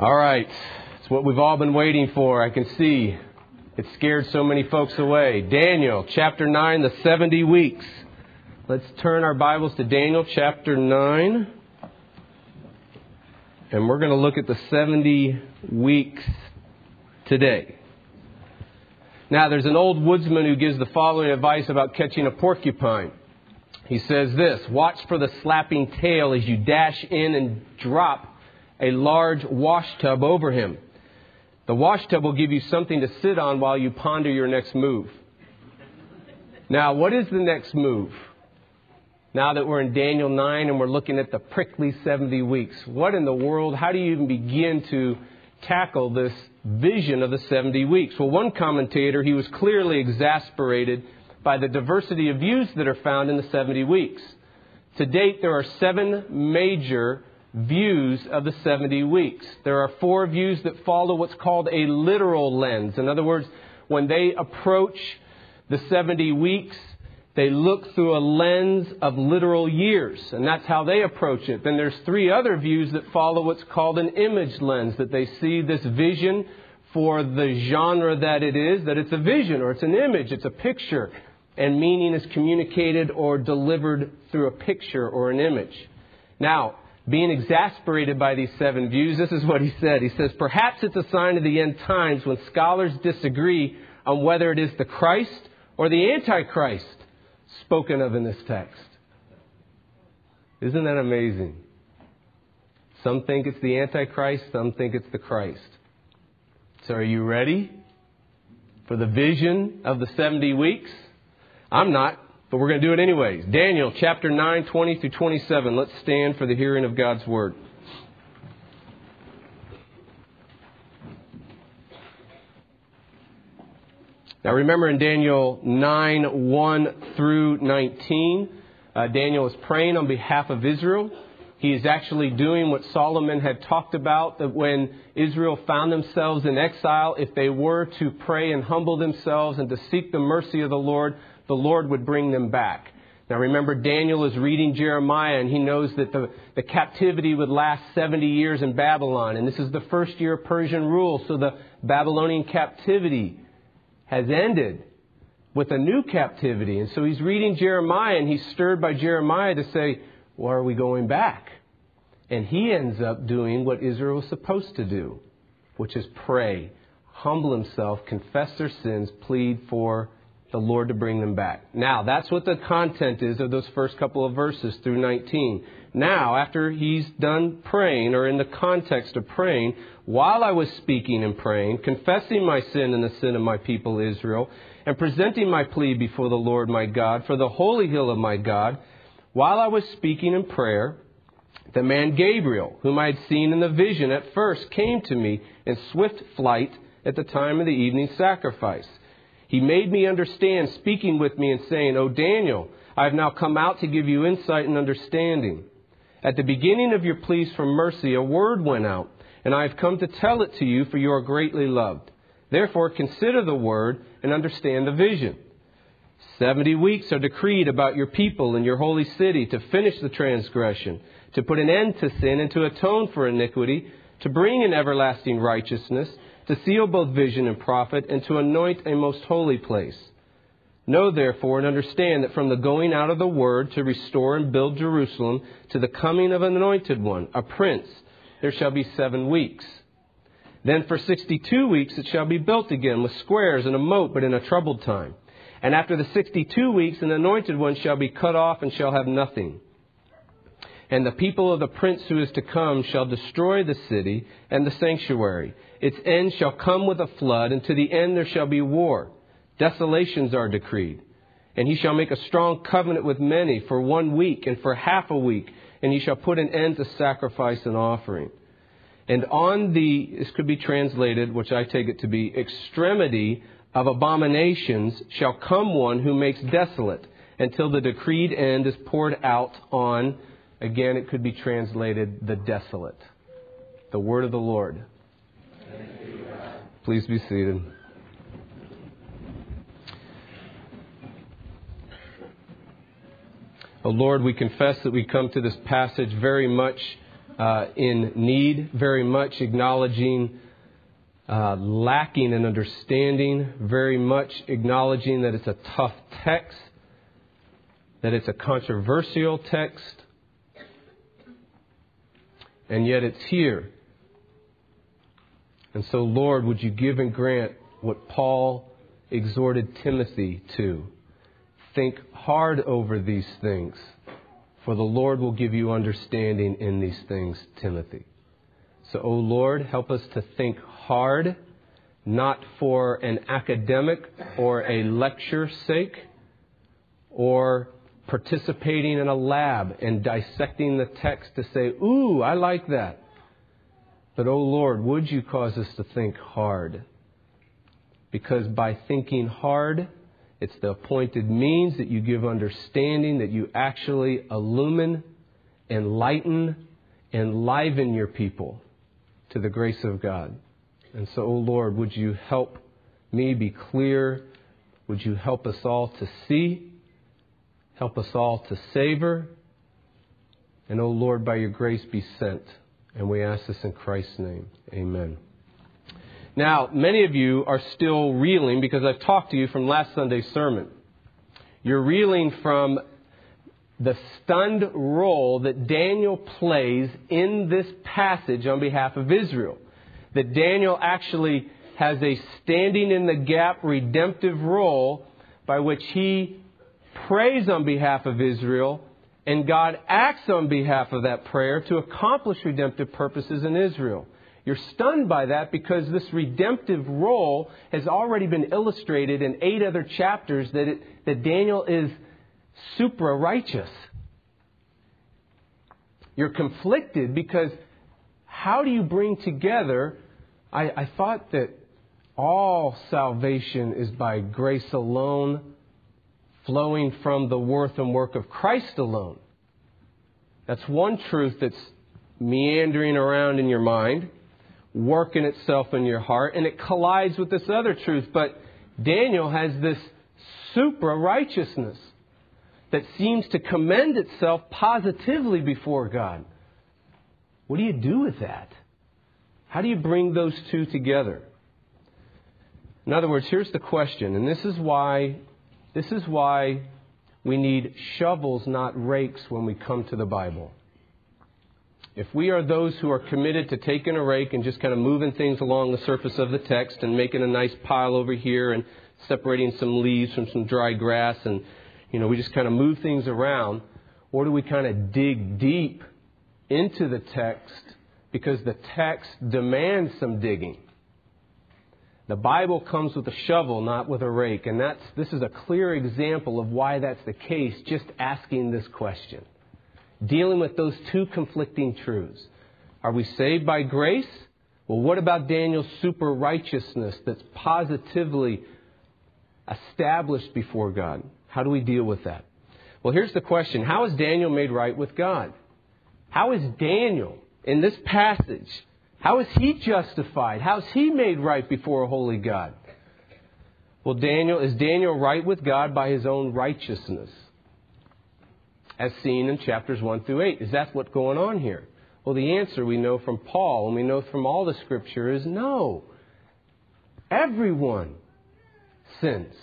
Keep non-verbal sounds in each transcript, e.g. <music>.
All right. It's what we've all been waiting for. I can see it scared so many folks away. Daniel chapter 9, the 70 weeks. Let's turn our Bibles to Daniel chapter 9. And we're going to look at the 70 weeks today. Now, there's an old woodsman who gives the following advice about catching a porcupine. He says this Watch for the slapping tail as you dash in and drop a large wash tub over him. The wash tub will give you something to sit on while you ponder your next move. Now, what is the next move? Now that we're in Daniel 9 and we're looking at the prickly 70 weeks, what in the world, how do you even begin to tackle this vision of the 70 weeks? Well, one commentator, he was clearly exasperated by the diversity of views that are found in the 70 weeks. To date, there are seven major views of the 70 weeks. There are four views that follow what's called a literal lens. In other words, when they approach the 70 weeks, they look through a lens of literal years, and that's how they approach it. Then there's three other views that follow what's called an image lens, that they see this vision for the genre that it is, that it's a vision or it's an image, it's a picture, and meaning is communicated or delivered through a picture or an image. Now, being exasperated by these seven views, this is what he said. He says, Perhaps it's a sign of the end times when scholars disagree on whether it is the Christ or the Antichrist spoken of in this text. Isn't that amazing? Some think it's the Antichrist, some think it's the Christ. So, are you ready for the vision of the 70 weeks? I'm not. But we're going to do it anyways. Daniel chapter 9, 20 through 27. Let's stand for the hearing of God's word. Now remember in Daniel 9, 1 through 19, uh, Daniel is praying on behalf of Israel. He is actually doing what Solomon had talked about that when Israel found themselves in exile, if they were to pray and humble themselves and to seek the mercy of the Lord, the Lord would bring them back. Now remember, Daniel is reading Jeremiah and he knows that the, the captivity would last 70 years in Babylon. And this is the first year of Persian rule, so the Babylonian captivity has ended with a new captivity. And so he's reading Jeremiah and he's stirred by Jeremiah to say, Why are we going back? And he ends up doing what Israel was supposed to do, which is pray, humble himself, confess their sins, plead for the Lord to bring them back. Now, that's what the content is of those first couple of verses through 19. Now, after he's done praying, or in the context of praying, while I was speaking and praying, confessing my sin and the sin of my people Israel, and presenting my plea before the Lord my God for the holy hill of my God, while I was speaking in prayer, the man Gabriel, whom I had seen in the vision at first, came to me in swift flight at the time of the evening sacrifice. He made me understand, speaking with me and saying, O Daniel, I have now come out to give you insight and understanding. At the beginning of your pleas for mercy, a word went out, and I have come to tell it to you, for you are greatly loved. Therefore, consider the word and understand the vision. Seventy weeks are decreed about your people and your holy city to finish the transgression, to put an end to sin and to atone for iniquity, to bring in everlasting righteousness to seal both vision and prophet, and to anoint a most holy place. Know therefore and understand that from the going out of the word to restore and build Jerusalem to the coming of an anointed one, a prince, there shall be seven weeks. Then for sixty two weeks it shall be built again with squares and a moat, but in a troubled time. And after the sixty two weeks an anointed one shall be cut off and shall have nothing. And the people of the prince who is to come shall destroy the city and the sanctuary. Its end shall come with a flood, and to the end there shall be war. Desolations are decreed. And he shall make a strong covenant with many for one week and for half a week, and he shall put an end to sacrifice and offering. And on the, this could be translated, which I take it to be, extremity of abominations shall come one who makes desolate until the decreed end is poured out on Again, it could be translated the desolate. The word of the Lord. Please be seated. Oh Lord, we confess that we come to this passage very much uh, in need, very much acknowledging uh, lacking in understanding, very much acknowledging that it's a tough text, that it's a controversial text, and yet it's here. And so, Lord, would you give and grant what Paul exhorted Timothy to? Think hard over these things, for the Lord will give you understanding in these things, Timothy. So, O oh Lord, help us to think hard, not for an academic or a lecture sake, or participating in a lab and dissecting the text to say, Ooh, I like that. But, oh Lord, would you cause us to think hard? Because by thinking hard, it's the appointed means that you give understanding, that you actually illumine, enlighten, enliven your people to the grace of God. And so, oh Lord, would you help me be clear? Would you help us all to see? Help us all to savor? And, oh Lord, by your grace be sent. And we ask this in Christ's name. Amen. Now, many of you are still reeling because I've talked to you from last Sunday's sermon. You're reeling from the stunned role that Daniel plays in this passage on behalf of Israel. That Daniel actually has a standing in the gap redemptive role by which he prays on behalf of Israel and God acts on behalf of that prayer to accomplish redemptive purposes in Israel. You're stunned by that because this redemptive role has already been illustrated in eight other chapters that, it, that Daniel is supra righteous. You're conflicted because how do you bring together? I, I thought that all salvation is by grace alone flowing from the worth and work of Christ alone. That's one truth that's meandering around in your mind, working itself in your heart, and it collides with this other truth. But Daniel has this supra righteousness that seems to commend itself positively before God. What do you do with that? How do you bring those two together? In other words, here's the question, and this is why this is why we need shovels, not rakes, when we come to the Bible. If we are those who are committed to taking a rake and just kind of moving things along the surface of the text and making a nice pile over here and separating some leaves from some dry grass and, you know, we just kind of move things around, or do we kind of dig deep into the text because the text demands some digging? The Bible comes with a shovel, not with a rake. And that's, this is a clear example of why that's the case, just asking this question. Dealing with those two conflicting truths. Are we saved by grace? Well, what about Daniel's super righteousness that's positively established before God? How do we deal with that? Well, here's the question How is Daniel made right with God? How is Daniel, in this passage, how is he justified? How is he made right before a holy God? Well, Daniel, is Daniel right with God by his own righteousness? As seen in chapters 1 through 8. Is that what's going on here? Well, the answer we know from Paul and we know from all the scripture is no. Everyone sins.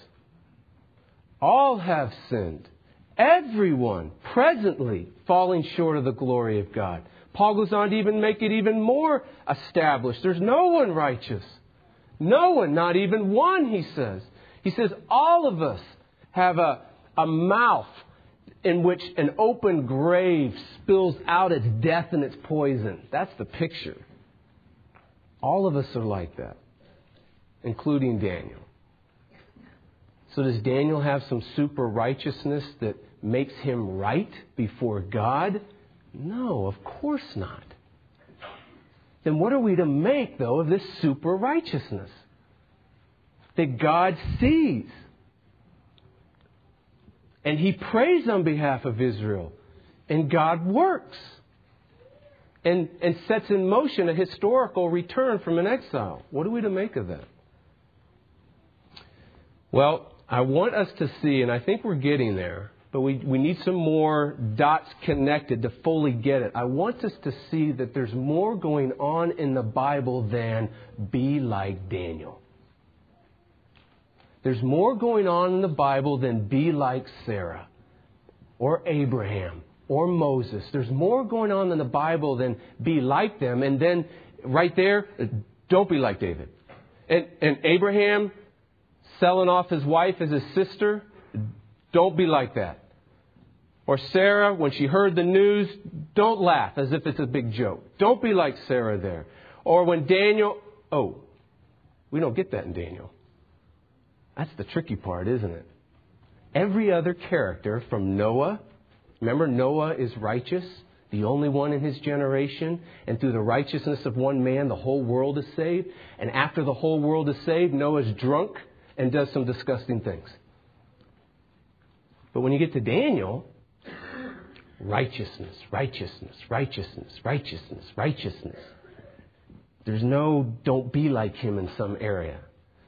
All have sinned. Everyone presently falling short of the glory of God. Paul goes on to even make it even more established. There's no one righteous. No one, not even one, he says. He says all of us have a, a mouth in which an open grave spills out its death and its poison. That's the picture. All of us are like that, including Daniel. So, does Daniel have some super righteousness that makes him right before God? No, of course not. Then what are we to make, though, of this super righteousness that God sees? And he prays on behalf of Israel, and God works and, and sets in motion a historical return from an exile. What are we to make of that? Well, I want us to see, and I think we're getting there, but we, we need some more dots connected to fully get it. I want us to see that there's more going on in the Bible than be like Daniel. There's more going on in the Bible than be like Sarah or Abraham or Moses. There's more going on in the Bible than be like them. And then right there, don't be like David. And, and Abraham selling off his wife as his sister, don't be like that. Or Sarah, when she heard the news, don't laugh as if it's a big joke. Don't be like Sarah there. Or when Daniel, oh, we don't get that in Daniel. That's the tricky part, isn't it? Every other character from Noah, remember Noah is righteous, the only one in his generation, and through the righteousness of one man, the whole world is saved. And after the whole world is saved, Noah's drunk and does some disgusting things. But when you get to Daniel, righteousness, righteousness, righteousness, righteousness, righteousness. There's no don't be like him in some area.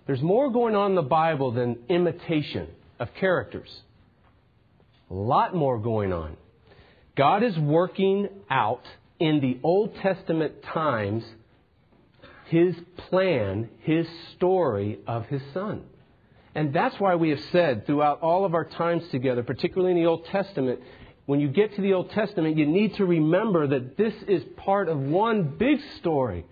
There's more going on in the Bible than imitation of characters. A lot more going on. God is working out in the Old Testament times his plan, his story of his son. And that's why we have said throughout all of our times together, particularly in the Old Testament, when you get to the Old Testament, you need to remember that this is part of one big story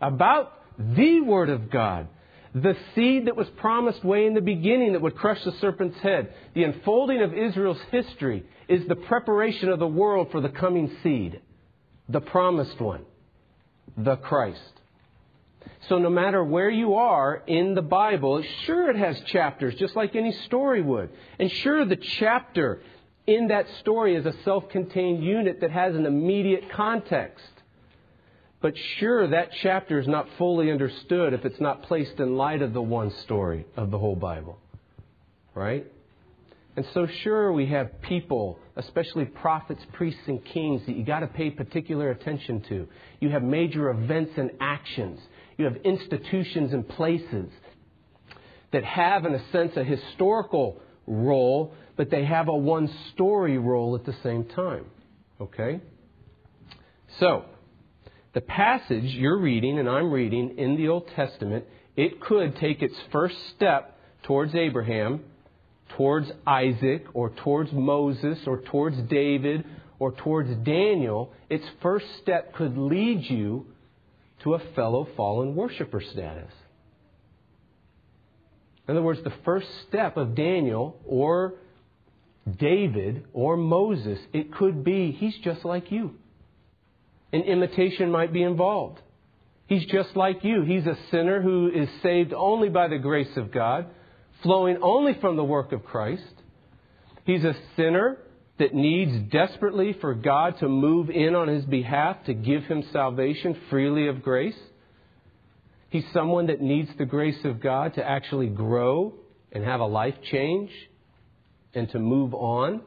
about the Word of God the seed that was promised way in the beginning that would crush the serpent's head. The unfolding of Israel's history is the preparation of the world for the coming seed, the promised one, the Christ. So no matter where you are in the Bible, sure it has chapters, just like any story would. And sure the chapter in that story is a self-contained unit that has an immediate context. But sure, that chapter is not fully understood if it's not placed in light of the one story of the whole Bible. Right? And so, sure, we have people, especially prophets, priests, and kings, that you got to pay particular attention to. You have major events and actions. You have institutions and places that have, in a sense, a historical role, but they have a one story role at the same time. Okay? So, the passage you're reading and I'm reading in the Old Testament, it could take its first step towards Abraham, towards Isaac, or towards Moses, or towards David, or towards Daniel. Its first step could lead you to a fellow fallen worshiper status. In other words, the first step of Daniel or David or Moses, it could be he's just like you An imitation might be involved. He's just like you. He's a sinner who is saved only by the grace of God, flowing only from the work of Christ. He's a sinner that needs desperately for God to move in on his behalf to give him salvation freely of grace. He's someone that needs the grace of God to actually grow and have a life change and to move on.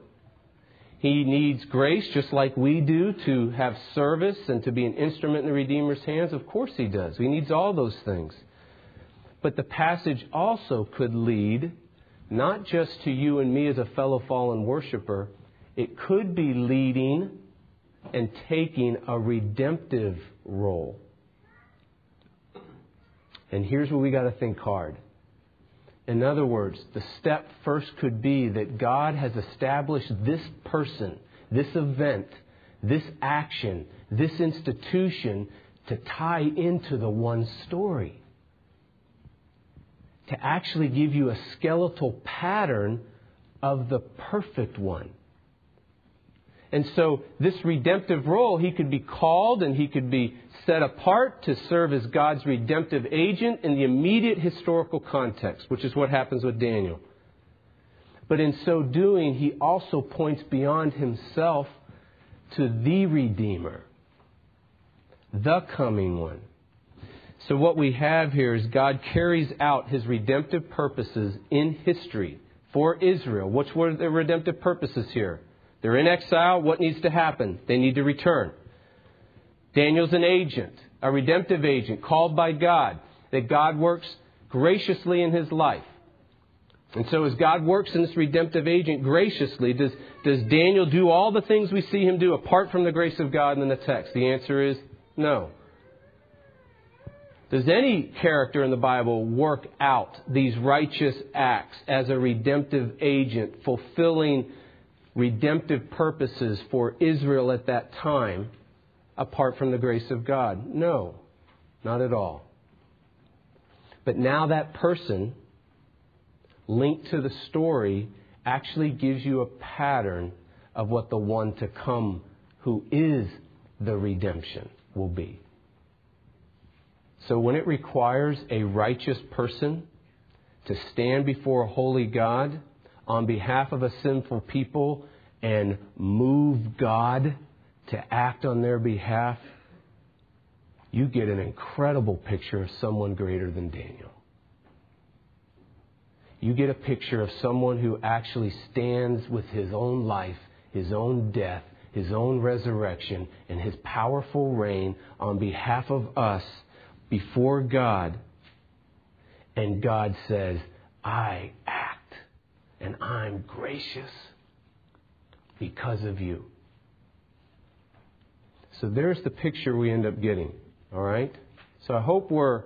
He needs grace just like we do to have service and to be an instrument in the Redeemer's hands. Of course, he does. He needs all those things. But the passage also could lead not just to you and me as a fellow fallen worshiper, it could be leading and taking a redemptive role. And here's where we got to think hard. In other words, the step first could be that God has established this person, this event, this action, this institution to tie into the one story. To actually give you a skeletal pattern of the perfect one. And so, this redemptive role, he could be called and he could be set apart to serve as God's redemptive agent in the immediate historical context, which is what happens with Daniel. But in so doing, he also points beyond himself to the Redeemer, the coming one. So, what we have here is God carries out his redemptive purposes in history for Israel. What were the redemptive purposes here? They're in exile. What needs to happen? They need to return. Daniel's an agent, a redemptive agent called by God, that God works graciously in his life And so, as God works in this redemptive agent graciously, does, does Daniel do all the things we see him do apart from the grace of God in the text? The answer is no. Does any character in the Bible work out these righteous acts as a redemptive agent, fulfilling redemptive purposes for Israel at that time apart from the grace of God? No, not at all. But now that person linked to the story actually gives you a pattern of what the one to come who is the redemption will be. So when it requires a righteous person to stand before a holy God on behalf of a sinful people and move God to act on their behalf, you get an incredible picture of someone greater than Daniel. You get a picture of someone who actually stands with his own life, his own death, his own resurrection, and his powerful reign on behalf of us before God. And God says, I and I'm gracious because of you. So there's the picture we end up getting. All right? So I hope we're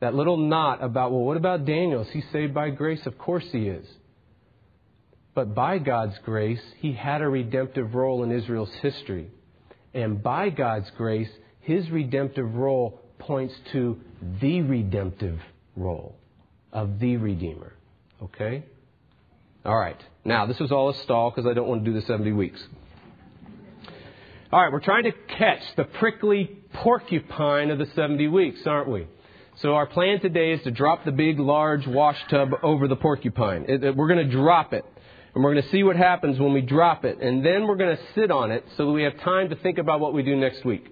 that little knot about, well, what about Daniel? Is he saved by grace? Of course he is. But by God's grace, he had a redemptive role in Israel's history. And by God's grace, his redemptive role points to the redemptive role of the Redeemer. Okay? All right. Now, this was all a stall because I don't want to do the 70 weeks. All right, we're trying to catch the prickly porcupine of the 70 weeks, aren't we? So our plan today is to drop the big, large wash tub over the porcupine. It, it, we're going to drop it. And we're going to see what happens when we drop it. And then we're going to sit on it so that we have time to think about what we do next week.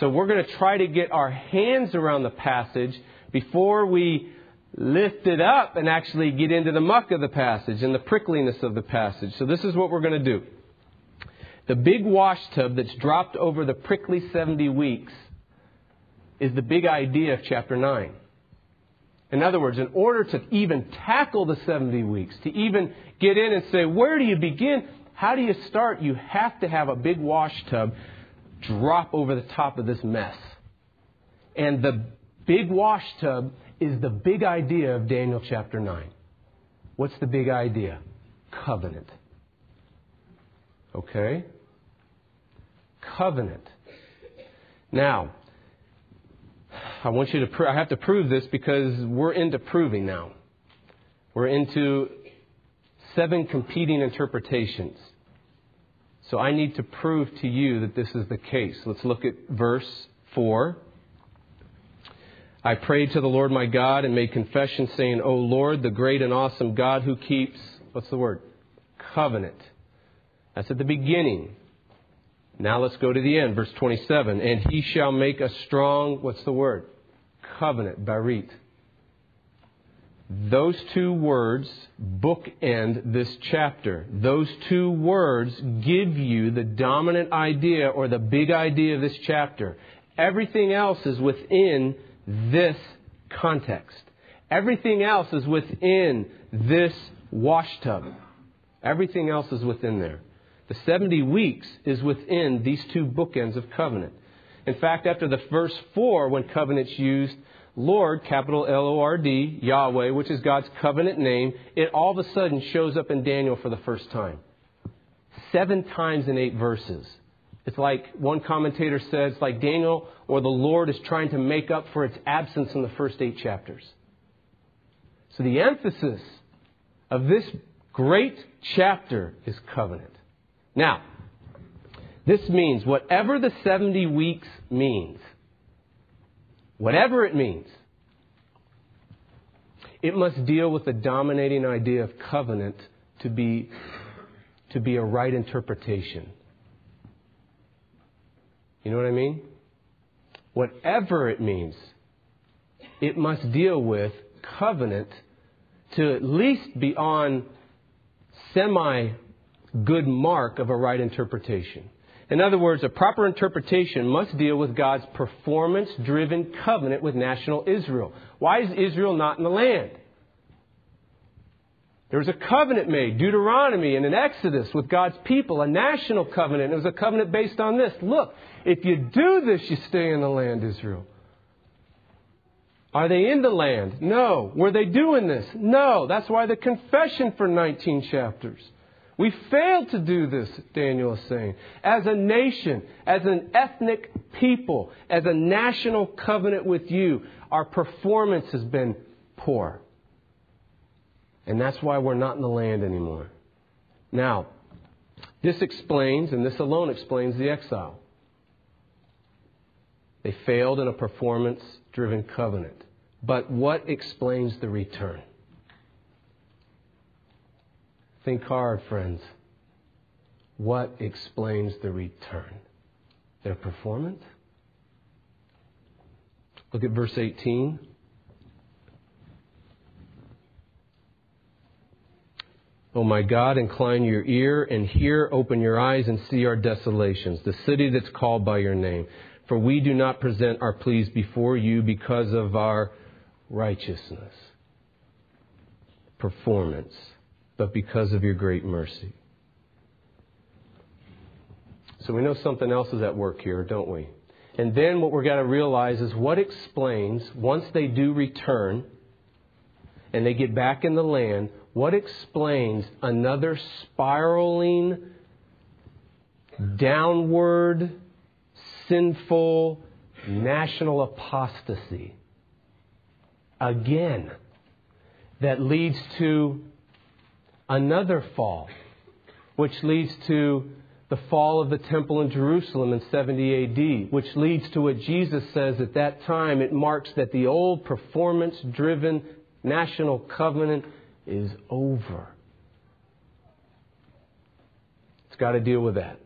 So we're going to try to get our hands around the passage before we lift it up and actually get into the muck of the passage and the prickliness of the passage. So this is what we're going to do. The big wash tub that's dropped over the prickly 70 weeks is the big idea of chapter 9. In other words, in order to even tackle the 70 weeks, to even get in and say, where do you begin? How do you start? You have to have a big wash tub drop over the top of this mess. And the big wash tub is the big idea of Daniel chapter 9. What's the big idea? Covenant. Okay? Covenant. Now, I want you to, pr- I have to prove this because we're into proving now. We're into seven competing interpretations. So I need to prove to you that this is the case. Let's look at verse 4. I prayed to the Lord my God and made confession, saying, O Lord, the great and awesome God who keeps, what's the word? Covenant. That's at the beginning. Now let's go to the end, verse 27. And he shall make a strong, what's the word? Covenant, barit. Those two words bookend this chapter. Those two words give you the dominant idea or the big idea of this chapter. Everything else is within this context. Everything else is within this wash tub. Everything else is within there. The 70 weeks is within these two bookends of covenant. In fact, after the first four, when covenant's used, Lord, capital L O R D, Yahweh, which is God's covenant name, it all of a sudden shows up in Daniel for the first time. Seven times in eight verses. It's like one commentator says, like Daniel or the Lord is trying to make up for its absence in the first eight chapters. So the emphasis of this great chapter is covenant. Now, this means whatever the 70 weeks means, whatever it means, it must deal with the dominating idea of covenant to be, to be a right interpretation. You know what I mean? Whatever it means, it must deal with covenant to at least be on semi good mark of a right interpretation. In other words, a proper interpretation must deal with God's performance driven covenant with national Israel. Why is Israel not in the land? There was a covenant made, Deuteronomy and an Exodus with God's people, a national covenant. It was a covenant based on this. Look, if you do this, you stay in the land, Israel. Are they in the land? No. Were they doing this? No. That's why the confession for 19 chapters. We failed to do this, Daniel is saying. As a nation, as an ethnic people, as a national covenant with you, our performance has been poor. And that's why we're not in the land anymore. Now, this explains, and this alone explains the exile. They failed in a performance driven covenant. But what explains the return? Think hard, friends. What explains the return? Their performance? Look at verse 18. Oh my God, incline your ear and hear, open your eyes and see our desolations, the city that's called by your name. For we do not present our pleas before you because of our righteousness, performance, but because of your great mercy. So we know something else is at work here, don't we? And then what we're going to realize is what explains, once they do return and they get back in the land, what explains another spiraling, downward, sinful, national apostasy? Again, that leads to another fall, which leads to the fall of the temple in Jerusalem in 70 AD, which leads to what Jesus says at that time. It marks that the old performance driven national covenant is over. It's got to deal with that.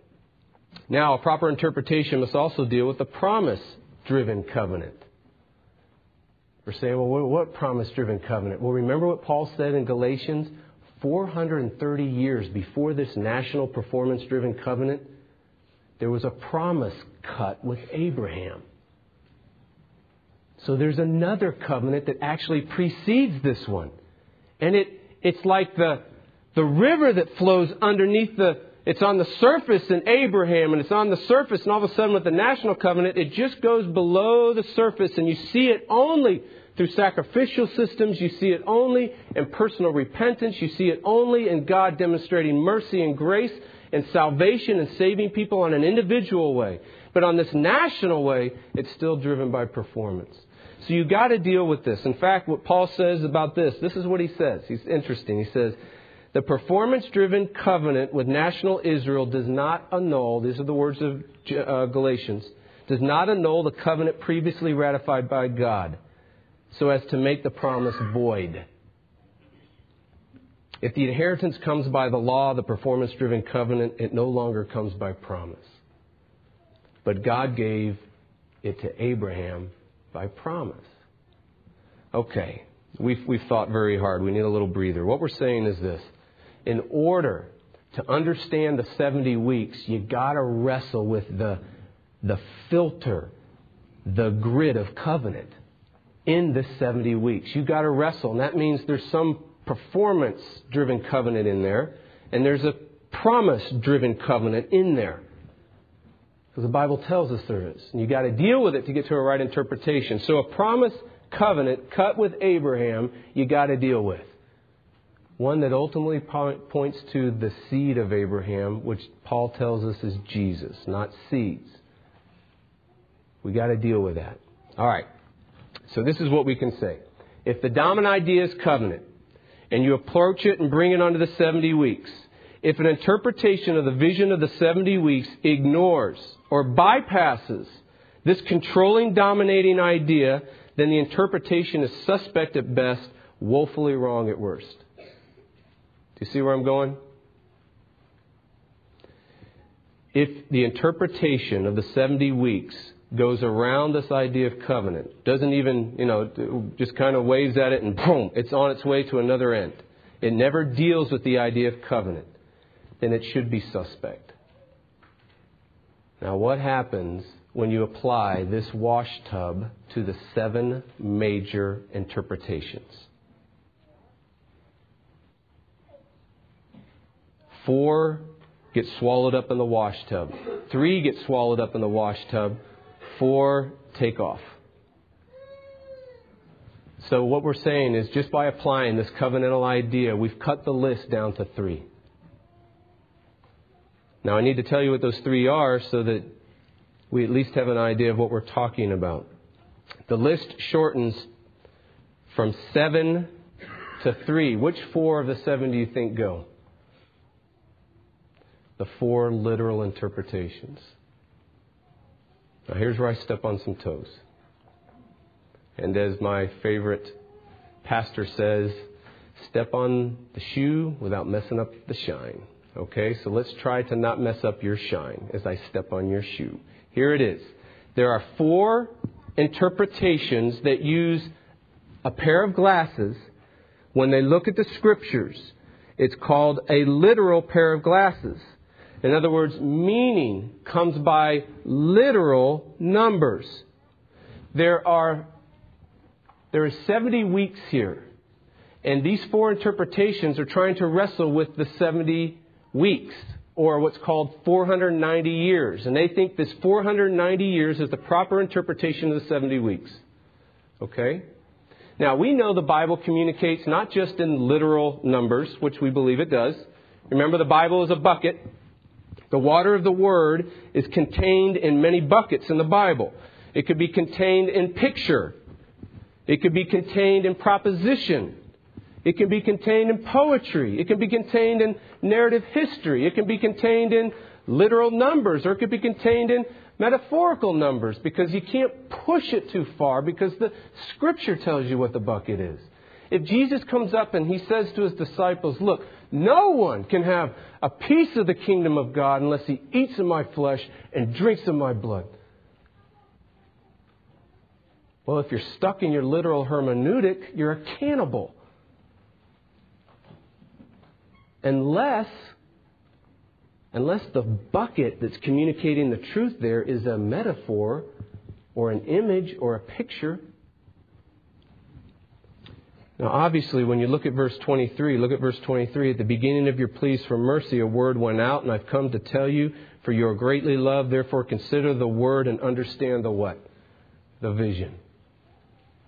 Now, a proper interpretation must also deal with the promise driven covenant. We're saying, well, what promise driven covenant? Well, remember what Paul said in Galatians? 430 years before this national performance driven covenant, there was a promise cut with Abraham. So there's another covenant that actually precedes this one. And it, it's like the, the river that flows underneath the, it's on the surface in Abraham and it's on the surface and all of a sudden with the national covenant, it just goes below the surface and you see it only through sacrificial systems. You see it only in personal repentance. You see it only in God demonstrating mercy and grace and salvation and saving people on an individual way. But on this national way, it's still driven by performance. So you've got to deal with this. In fact, what Paul says about this, this is what he says. He's interesting. He says, the performance driven covenant with national Israel does not annul, these are the words of uh, Galatians, does not annul the covenant previously ratified by God so as to make the promise void. If the inheritance comes by the law, the performance driven covenant, it no longer comes by promise. But God gave it to Abraham by promise. Okay, we've, we've thought very hard. We need a little breather. What we're saying is this in order to understand the 70 weeks, you got to wrestle with the, the filter, the grid of covenant in the 70 weeks. You've got to wrestle, and that means there's some performance driven covenant in there, and there's a promise driven covenant in there. Because the Bible tells us there is. And you've got to deal with it to get to a right interpretation. So a promise covenant cut with Abraham, you've got to deal with. One that ultimately points to the seed of Abraham, which Paul tells us is Jesus, not seeds. We got to deal with that. All right. So this is what we can say. If the dominant idea is covenant, and you approach it and bring it onto the 70 weeks, if an interpretation of the vision of the 70 weeks ignores or bypasses this controlling, dominating idea, then the interpretation is suspect at best, woefully wrong at worst. Do you see where I'm going? If the interpretation of the 70 weeks goes around this idea of covenant. Doesn't even, you know, just kind of waves at it and boom, it's on its way to another end. It never deals with the idea of covenant. Then it should be suspect. Now, what happens when you apply this wash tub to the seven major interpretations? Four get swallowed up in the wash tub. Three get swallowed up in the wash tub. Four take off. So, what we're saying is just by applying this covenantal idea, we've cut the list down to three. Now, I need to tell you what those three are so that we at least have an idea of what we're talking about. The list shortens from seven to three. Which four of the seven do you think go? The four literal interpretations. Now, here's where I step on some toes. And as my favorite pastor says, step on the shoe without messing up the shine. Okay, so let's try to not mess up your shine as I step on your shoe. Here it is. There are four interpretations that use a pair of glasses when they look at the scriptures. It's called a literal pair of glasses. In other words, meaning comes by literal numbers. There are there are 70 weeks here. And these four interpretations are trying to wrestle with the 70 weeks, or what's called 490 years. And they think this 490 years is the proper interpretation of the 70 weeks. Okay? Now, we know the Bible communicates not just in literal numbers, which we believe it does. Remember, the Bible is a bucket. The water of the Word is contained in many buckets in the Bible. It could be contained in picture. It could be contained in proposition. It can be contained in poetry. It can be contained in narrative history. It can be contained in literal numbers, or it could be contained in metaphorical numbers because you can't push it too far because the scripture tells you what the bucket is. If Jesus comes up and he says to his disciples, Look, no one can have a piece of the kingdom of God unless he eats of my flesh and drinks of my blood. Well, if you're stuck in your literal hermeneutic, you're a cannibal. Unless unless the bucket that's communicating the truth there is a metaphor or an image or a picture. Now, obviously, when you look at verse 23, look at verse 23. At the beginning of your pleas for mercy, a word went out, and I've come to tell you, for you are greatly loved. Therefore, consider the word and understand the what? The vision.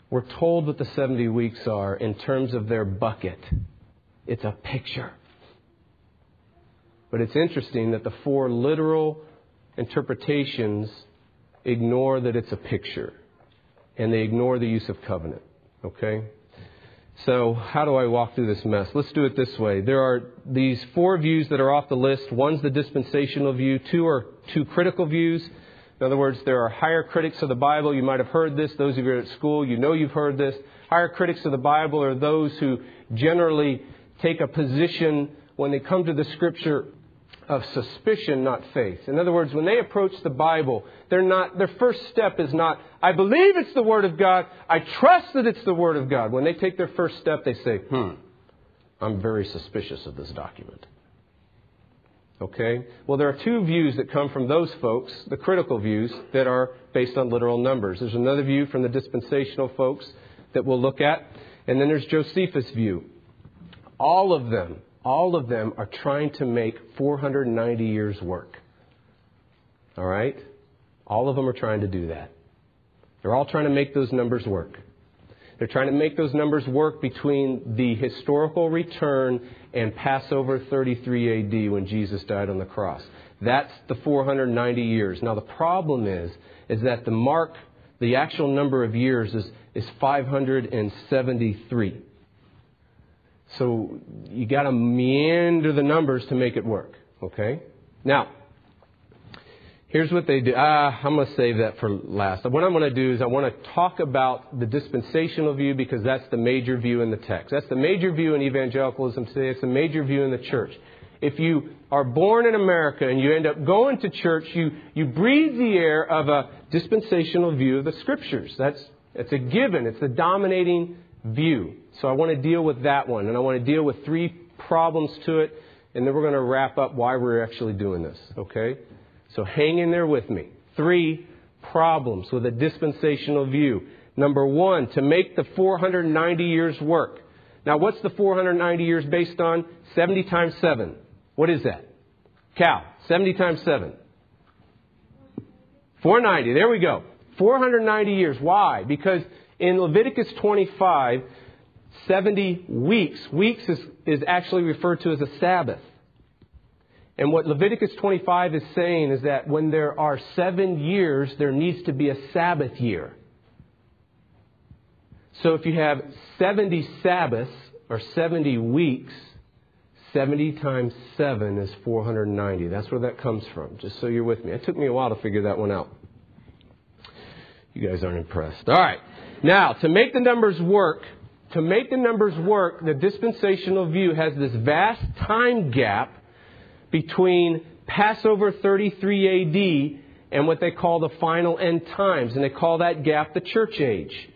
We're told what the 70 weeks are in terms of their bucket. It's a picture. But it's interesting that the four literal interpretations ignore that it's a picture. And they ignore the use of covenant. Okay? So, how do I walk through this mess? Let's do it this way. There are these four views that are off the list. One's the dispensational view, two are two critical views. In other words, there are higher critics of the Bible. You might have heard this. Those of you at school, you know you've heard this. Higher critics of the Bible are those who generally take a position when they come to the Scripture of suspicion, not faith. In other words, when they approach the Bible, they're not, their first step is not, I believe it's the Word of God. I trust that it's the Word of God. When they take their first step, they say, hmm, I'm very suspicious of this document. Okay? Well, there are two views that come from those folks, the critical views, that are based on literal numbers. There's another view from the dispensational folks that we'll look at, and then there's Josephus' view. All of them, all of them are trying to make 490 years work. All right? All of them are trying to do that. They're all trying to make those numbers work. They're trying to make those numbers work between the historical return and Passover 33 AD when Jesus died on the cross. That's the 490 years. Now the problem is, is that the mark, the actual number of years is, is 573. So you got to meander the numbers to make it work. Okay? Now, Here's what they do. Ah, I'm going to save that for last. What I'm going to do is I want to talk about the dispensational view because that's the major view in the text. That's the major view in evangelicalism today. It's the major view in the church. If you are born in America and you end up going to church, you, you breathe the air of a dispensational view of the scriptures. That's, it's a given. It's the dominating view. So I want to deal with that one. And I want to deal with three problems to it. And then we're going to wrap up why we're actually doing this. Okay? So hang in there with me. Three problems with a dispensational view. Number one, to make the 490 years work. Now, what's the 490 years based on? 70 times 7. What is that? Cal, 70 times 7. 490. There we go. 490 years. Why? Because in Leviticus 25, 70 weeks, weeks is, is actually referred to as a Sabbath. And what Leviticus 25 is saying is that when there are seven years, there needs to be a Sabbath year. So if you have 70 Sabbaths or 70 weeks, 70 times 7 is 490. That's where that comes from, just so you're with me. It took me a while to figure that one out. You guys aren't impressed. All right. Now, to make the numbers work, to make the numbers work, the dispensational view has this vast time gap between Passover 33 AD and what they call the final end times, and they call that gap the church age.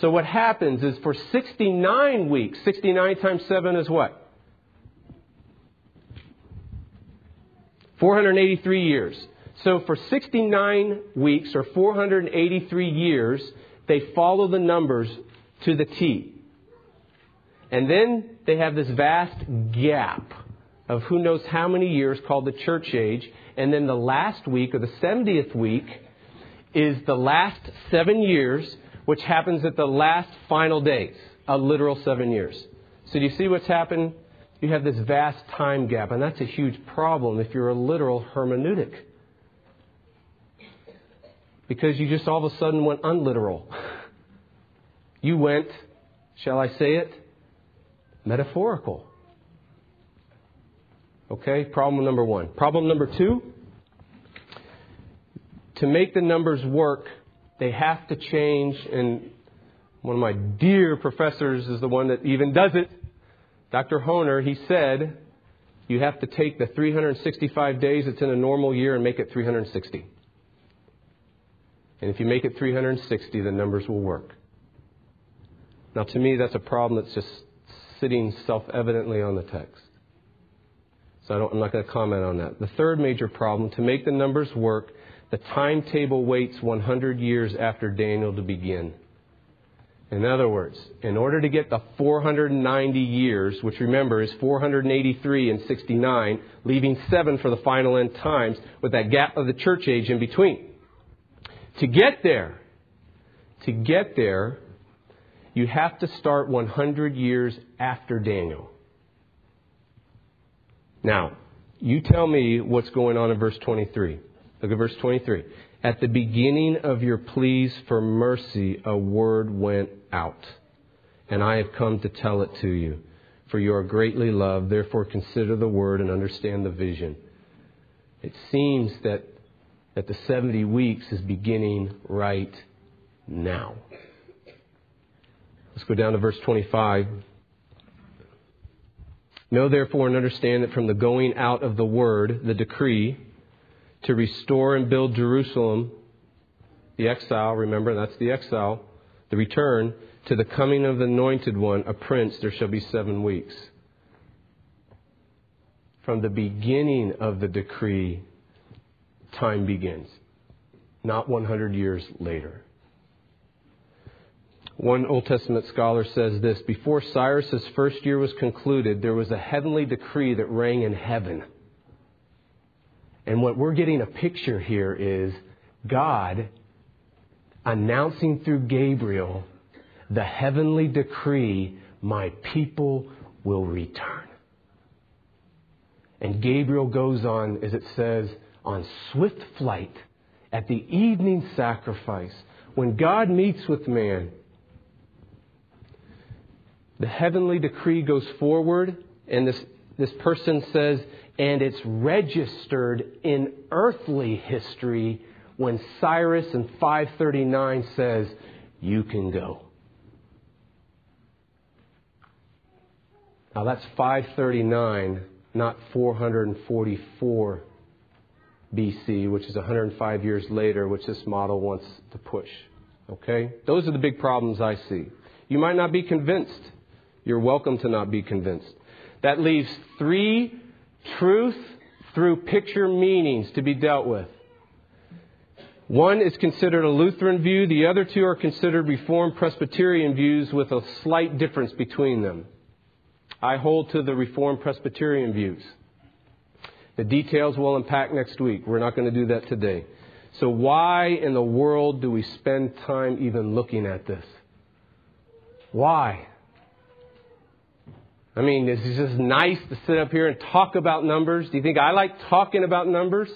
So what happens is for 69 weeks, 69 times 7 is what? 483 years. So for 69 weeks or 483 years, they follow the numbers to the T. And then they have this vast gap of who knows how many years called the church age. And then the last week, or the 70th week, is the last seven years, which happens at the last final days, a literal seven years. So do you see what's happened? You have this vast time gap, and that's a huge problem if you're a literal hermeneutic. Because you just all of a sudden went unliteral. <laughs> You went, shall I say it, metaphorical. Okay, problem number one. Problem number two to make the numbers work, they have to change, and one of my dear professors is the one that even does it. Dr. Hoehner, he said, you have to take the 365 days that's in a normal year and make it 360. And if you make it 360, the numbers will work. Now, to me, that's a problem that's just sitting self evidently on the text. So I am not going to comment on that. The third major problem to make the numbers work, the timetable waits 100 years after Daniel to begin. In other words, in order to get the 490 years, which remember is 483 and 69, leaving seven for the final end times, with that gap of the church age in between. To get there, to get there, you have to start 100 years after Daniel. Now, you tell me what's going on in verse 23. Look at verse 23. At the beginning of your pleas for mercy, a word went out, and I have come to tell it to you. For you are greatly loved, therefore consider the word and understand the vision. It seems that, that the 70 weeks is beginning right now. Let's go down to verse 25. Know therefore and understand that from the going out of the word, the decree, to restore and build Jerusalem, the exile, remember that's the exile, the return, to the coming of the anointed one, a prince, there shall be seven weeks. From the beginning of the decree, time begins, not 100 years later. One Old Testament scholar says this Before Cyrus's first year was concluded, there was a heavenly decree that rang in heaven. And what we're getting a picture here is God announcing through Gabriel the heavenly decree my people will return. And Gabriel goes on, as it says, on swift flight at the evening sacrifice. When God meets with man, the heavenly decree goes forward, and this, this person says, and it's registered in earthly history when Cyrus in 539 says, You can go. Now that's 539, not 444 BC, which is 105 years later, which this model wants to push. Okay? Those are the big problems I see. You might not be convinced. You're welcome to not be convinced. That leaves three truth through picture meanings to be dealt with. One is considered a Lutheran view, the other two are considered Reformed Presbyterian views with a slight difference between them. I hold to the Reformed Presbyterian views. The details we'll unpack next week. We're not going to do that today. So, why in the world do we spend time even looking at this? Why? I mean, is just nice to sit up here and talk about numbers? Do you think I like talking about numbers?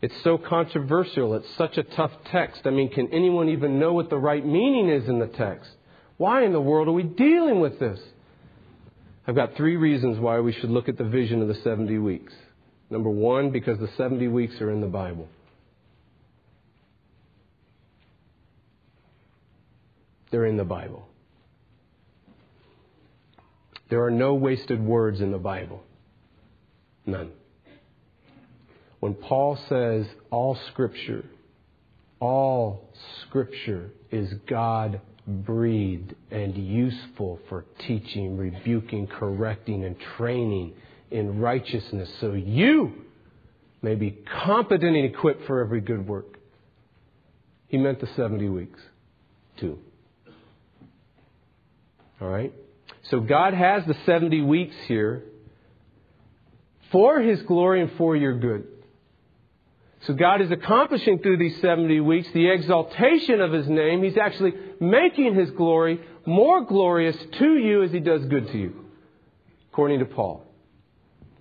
It's so controversial. It's such a tough text. I mean, can anyone even know what the right meaning is in the text? Why in the world are we dealing with this? I've got three reasons why we should look at the vision of the 70 weeks. Number one, because the 70 weeks are in the Bible. They're in the Bible. There are no wasted words in the Bible. None. When Paul says all Scripture, all Scripture is God breathed and useful for teaching, rebuking, correcting, and training in righteousness, so you may be competent and equipped for every good work. He meant the 70 weeks, too. All right? So God has the 70 weeks here for His glory and for your good. So God is accomplishing through these 70 weeks the exaltation of His name. He's actually making His glory more glorious to you as He does good to you, according to Paul.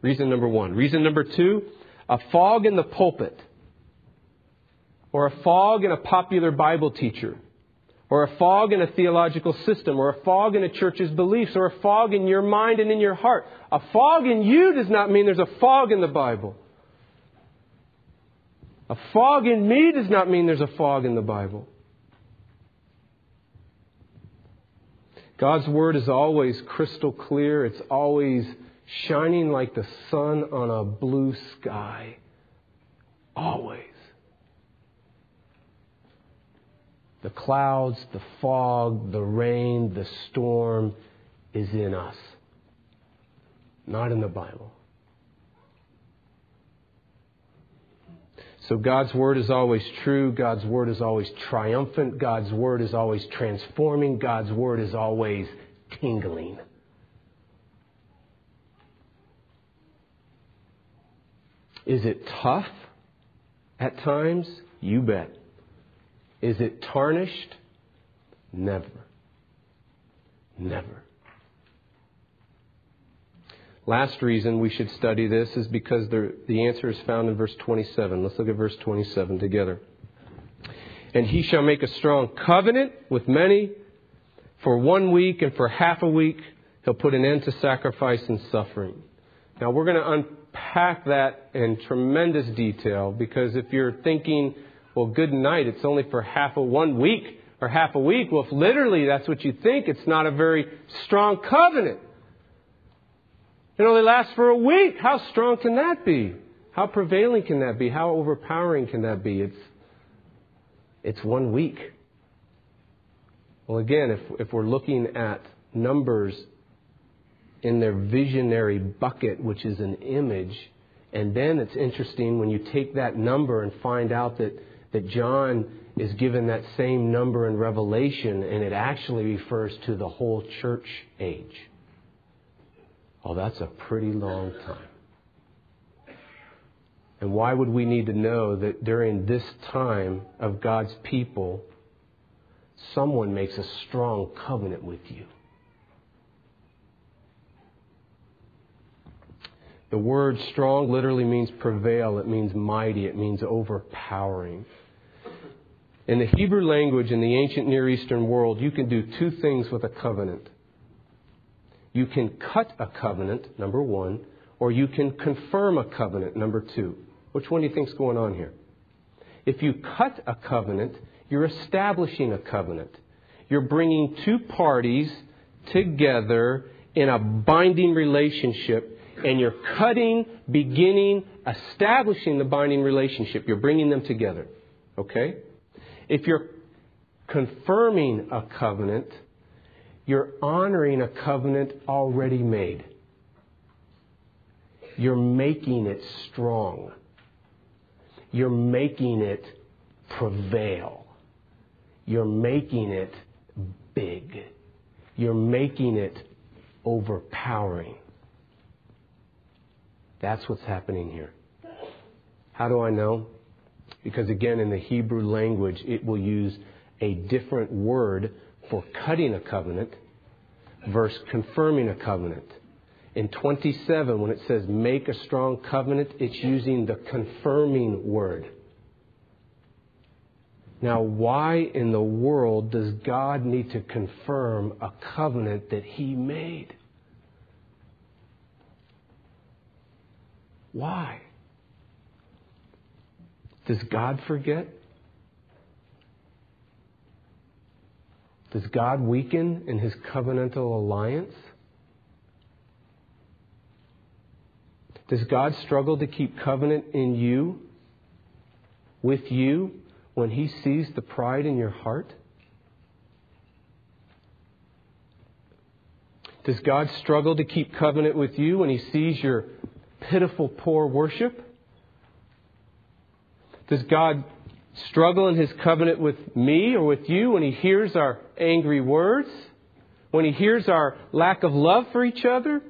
Reason number one. Reason number two, a fog in the pulpit, or a fog in a popular Bible teacher, or a fog in a theological system, or a fog in a church's beliefs, or a fog in your mind and in your heart. A fog in you does not mean there's a fog in the Bible. A fog in me does not mean there's a fog in the Bible. God's Word is always crystal clear. It's always shining like the sun on a blue sky. Always. The clouds, the fog, the rain, the storm is in us, not in the Bible. So God's Word is always true. God's Word is always triumphant. God's Word is always transforming. God's Word is always tingling. Is it tough at times? You bet. Is it tarnished? Never. Never. Last reason we should study this is because the, the answer is found in verse 27. Let's look at verse 27 together. And he shall make a strong covenant with many for one week and for half a week. He'll put an end to sacrifice and suffering. Now we're going to unpack that in tremendous detail because if you're thinking, well, good night, it's only for half a one week or half a week. Well, if literally that's what you think, it's not a very strong covenant. It only lasts for a week. How strong can that be? How prevailing can that be? How overpowering can that be? It's, it's one week. Well, again, if, if we're looking at numbers in their visionary bucket, which is an image, and then it's interesting when you take that number and find out that, that John is given that same number in Revelation, and it actually refers to the whole church age. Oh, that's a pretty long time. And why would we need to know that during this time of God's people, someone makes a strong covenant with you? The word strong literally means prevail, it means mighty, it means overpowering. In the Hebrew language in the ancient Near Eastern world, you can do two things with a covenant. You can cut a covenant, number one, or you can confirm a covenant, number two. Which one do you think is going on here? If you cut a covenant, you're establishing a covenant. You're bringing two parties together in a binding relationship, and you're cutting, beginning, establishing the binding relationship. You're bringing them together. Okay? If you're confirming a covenant, you're honoring a covenant already made. You're making it strong. You're making it prevail. You're making it big. You're making it overpowering. That's what's happening here. How do I know? Because again, in the Hebrew language, it will use a different word for cutting a covenant versus confirming a covenant. In 27, when it says make a strong covenant, it's using the confirming word. Now, why in the world does God need to confirm a covenant that He made? Why? Does God forget? Does God weaken in His covenantal alliance? Does God struggle to keep covenant in you, with you, when he sees the pride in your heart? Does God struggle to keep covenant with you when he sees your pitiful, poor worship? Does God struggle in his covenant with me or with you when he hears our angry words? When he hears our lack of love for each other?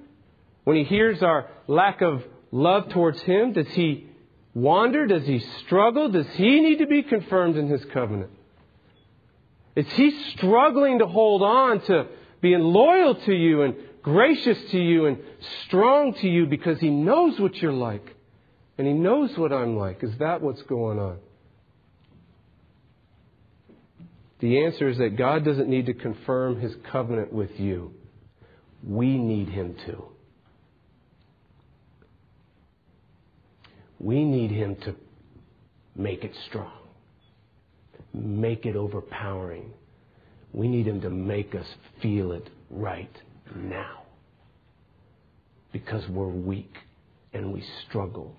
When he hears our lack of love towards him? Does he wander? Does he struggle? Does he need to be confirmed in his covenant? Is he struggling to hold on to being loyal to you and gracious to you and strong to you because he knows what you're like and he knows what I'm like? Is that what's going on? The answer is that God doesn't need to confirm his covenant with you. We need him to. We need Him to make it strong, make it overpowering. We need Him to make us feel it right now. Because we're weak and we struggle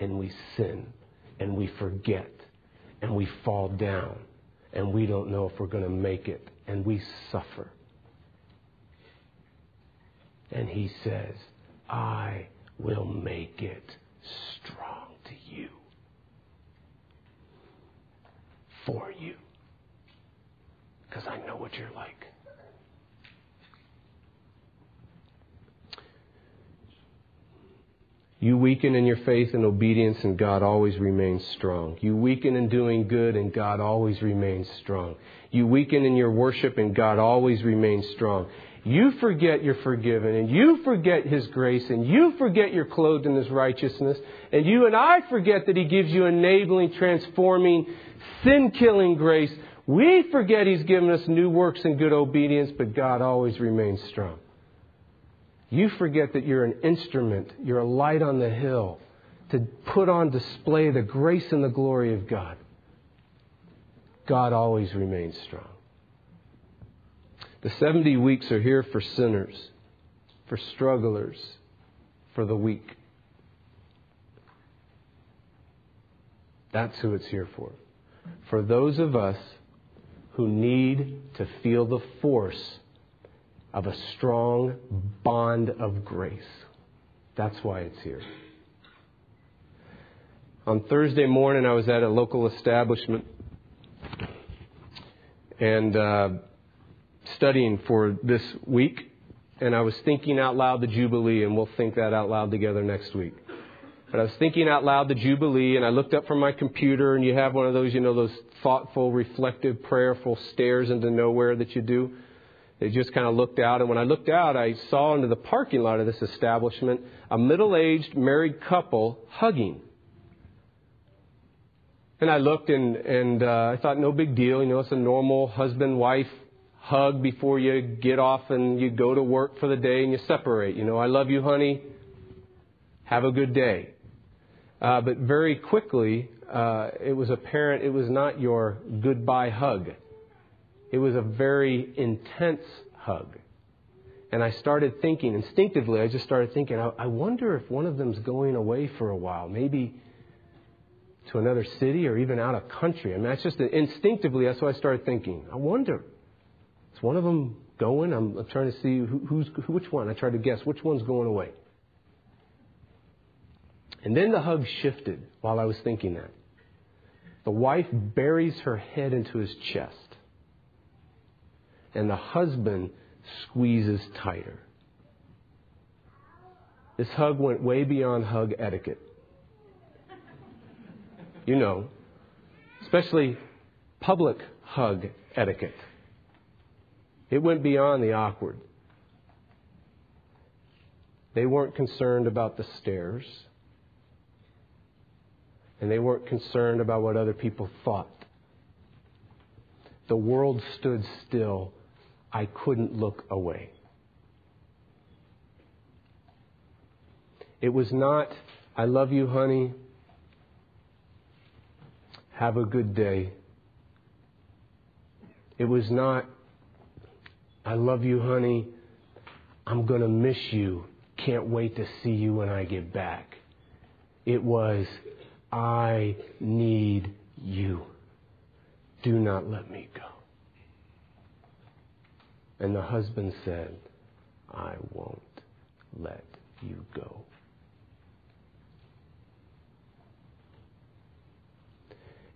and we sin and we forget and we fall down and we don't know if we're going to make it and we suffer. And He says, I will make it strong to you. For you. Because I know what you're like. You weaken in your faith and obedience, and God always remains strong. You weaken in doing good, and God always remains strong. You weaken in your worship, and God always remains strong you forget you're forgiven, and you forget His grace, and you forget you're clothed in His righteousness, and you and I forget that He gives you enabling, transforming, sin killing grace. We forget He's given us new works and good obedience, but God always remains strong. You forget that you're an instrument, you're a light on the hill to put on display the grace and the glory of God. God always remains strong. The 70 weeks are here for sinners, for strugglers, for the weak. That's who it's here for. For those of us who need to feel the force of a strong bond of grace. That's why it's here. On Thursday morning, I was at a local establishment, and uh, studying for this week, and I was thinking out loud the Jubilee, and we'll think that out loud together next week. But I was thinking out loud the Jubilee, and I looked up from my computer, and you have one of those, you know, those thoughtful, reflective, prayerful stares into nowhere that you do. They just kind of looked out, and when I looked out, I saw into the parking lot of this establishment a middle aged married couple hugging. And I looked and, and uh, I thought, no big deal. You know, it's a normal husband wife hug before you get off and you go to work for the day and you separate. You know, I love you, honey. Have a good day. Uh, but very quickly, uh, it was apparent it was not your goodbye hug. It was a very intense hug. And I started thinking, instinctively, I just started thinking, I, I wonder if one of them's going away for a while, maybe to another city or even out of country. I mean, that's just instinctively, that's what I started thinking. I wonder is one of them going? I'm, I'm trying to see who, who's which one. I try to guess which one's going away. And then the hug shifted while I was thinking that. The wife buries her head into his chest, and the husband squeezes tighter. This hug went way beyond hug etiquette. You know, especially public hug etiquette. It went beyond the awkward. They weren't concerned about the stares, And they weren't concerned about what other people thought. The world stood still. I couldn't look away. It was not, I love you, honey. Have a good day. It was not, I love you, honey. I'm going to miss you. Can't wait to see you when I get back. It was, I need you. Do not let me go. And the husband said, I won't let you go.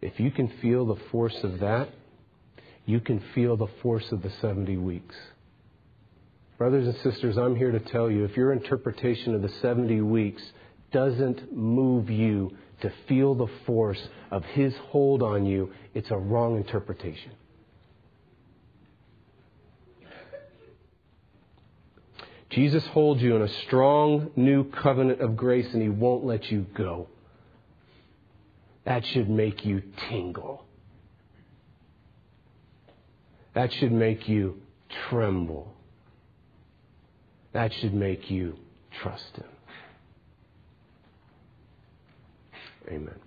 If you can feel the force of that, you can feel the force of the 70 weeks. Brothers and sisters, I'm here to tell you if your interpretation of the 70 weeks doesn't move you to feel the force of His hold on you, it's a wrong interpretation. Jesus holds you in a strong new covenant of grace and He won't let you go. That should make you tingle. That should make you tremble. That should make you trust Him. Amen.